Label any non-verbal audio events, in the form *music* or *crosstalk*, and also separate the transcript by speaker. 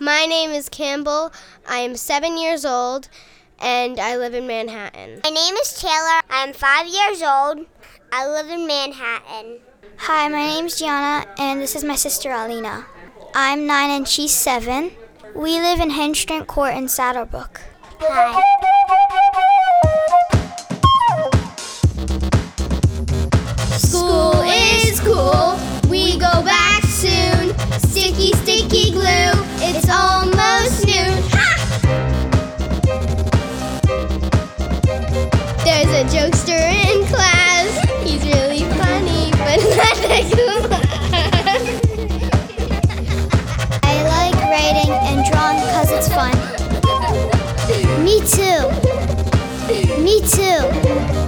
Speaker 1: My name is Campbell. I am seven years old and I live in Manhattan.
Speaker 2: My name is Taylor. I'm five years old. I live in Manhattan.
Speaker 3: Hi, my name is Gianna, and this is my sister Alina. I'm nine and she's seven. We live in Henstridge Court in Saddlebrook.
Speaker 2: Hi.
Speaker 1: School is cool. We go back soon. Sticky, sticky glue. It's almost noon. Ha! There's a jokester in class. He's really funny, but *laughs* not a class. *laughs*
Speaker 3: I like writing and drawing because it's fun. Me too. Me
Speaker 2: too.